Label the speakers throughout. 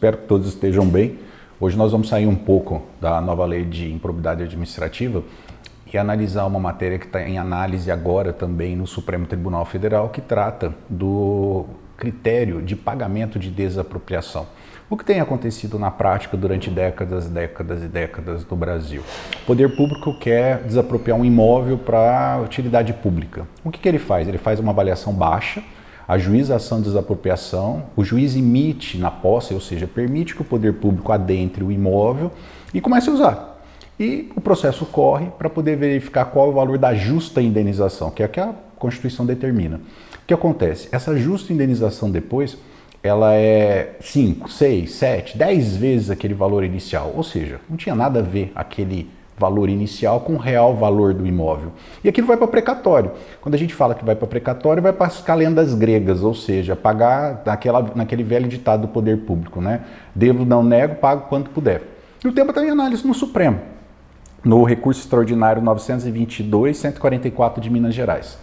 Speaker 1: Espero que todos estejam bem. Hoje nós vamos sair um pouco da nova lei de improbidade administrativa e analisar uma matéria que está em análise agora também no Supremo Tribunal Federal, que trata do critério de pagamento de desapropriação. O que tem acontecido na prática durante décadas, décadas e décadas no Brasil? O poder público quer desapropriar um imóvel para utilidade pública. O que, que ele faz? Ele faz uma avaliação baixa, ajuiza a ação de desapropriação, o juiz emite na posse, ou seja, permite que o poder público adentre o imóvel e comece a usar. E o processo corre para poder verificar qual é o valor da justa indenização, que é o que a Constituição determina. O que acontece? Essa justa indenização depois ela é 5, 6, 7, 10 vezes aquele valor inicial. Ou seja, não tinha nada a ver aquele valor inicial com o real valor do imóvel. E aquilo vai para precatório. Quando a gente fala que vai para precatório, vai para as calendas gregas, ou seja, pagar naquela, naquele velho ditado do poder público, né? Devo, não nego, pago quanto puder. E o tema está em análise no Supremo, no recurso extraordinário 922-144 de Minas Gerais.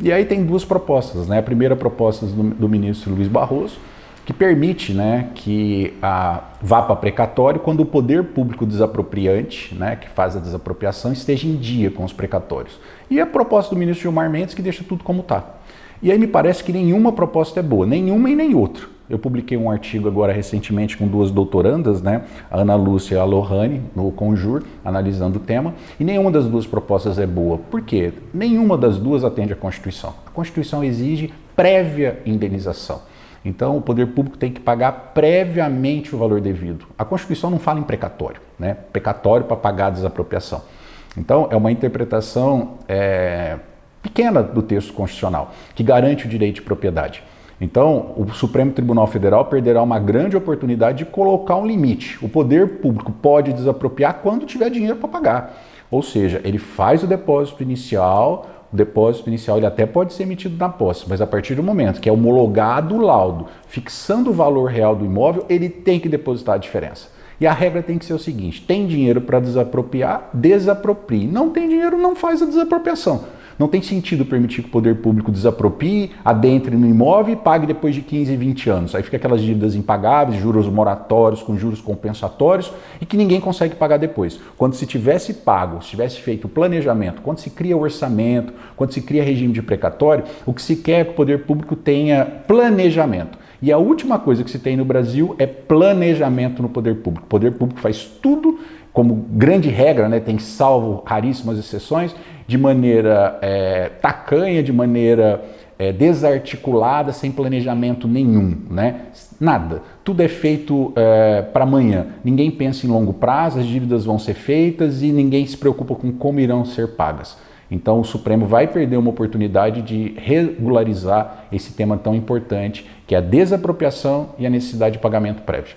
Speaker 1: E aí tem duas propostas, né? A primeira proposta do, do ministro Luiz Barroso, que permite né, que a, vá para precatório quando o poder público desapropriante, né, que faz a desapropriação, esteja em dia com os precatórios. E a proposta do ministro Gilmar Mendes que deixa tudo como está. E aí me parece que nenhuma proposta é boa, nenhuma e nem outra. Eu publiquei um artigo agora recentemente com duas doutorandas, né, a Ana Lúcia e a Lohane, no Conjur, analisando o tema, e nenhuma das duas propostas é boa. Por quê? Nenhuma das duas atende à Constituição. A Constituição exige prévia indenização. Então, o poder público tem que pagar previamente o valor devido. A Constituição não fala em precatório, né? Precatório para pagar a desapropriação. Então, é uma interpretação é, pequena do texto constitucional, que garante o direito de propriedade. Então, o Supremo Tribunal Federal perderá uma grande oportunidade de colocar um limite. O poder público pode desapropriar quando tiver dinheiro para pagar. Ou seja, ele faz o depósito inicial, o depósito inicial ele até pode ser emitido na posse, mas a partir do momento que é homologado o laudo, fixando o valor real do imóvel, ele tem que depositar a diferença. E a regra tem que ser o seguinte: tem dinheiro para desapropriar, desaproprie. Não tem dinheiro, não faz a desapropriação. Não tem sentido permitir que o poder público desaproprie, adentre no imóvel e pague depois de 15, 20 anos. Aí fica aquelas dívidas impagáveis, juros moratórios com juros compensatórios e que ninguém consegue pagar depois. Quando se tivesse pago, se tivesse feito o planejamento, quando se cria o orçamento, quando se cria regime de precatório, o que se quer é que o poder público tenha planejamento. E a última coisa que se tem no Brasil é planejamento no poder público. O poder público faz tudo como grande regra, né, tem salvo raríssimas exceções, de maneira é, tacanha, de maneira é, desarticulada, sem planejamento nenhum, né? Nada. Tudo é feito é, para amanhã. Ninguém pensa em longo prazo, as dívidas vão ser feitas e ninguém se preocupa com como irão ser pagas. Então o Supremo vai perder uma oportunidade de regularizar esse tema tão importante, que é a desapropriação e a necessidade de pagamento prévio.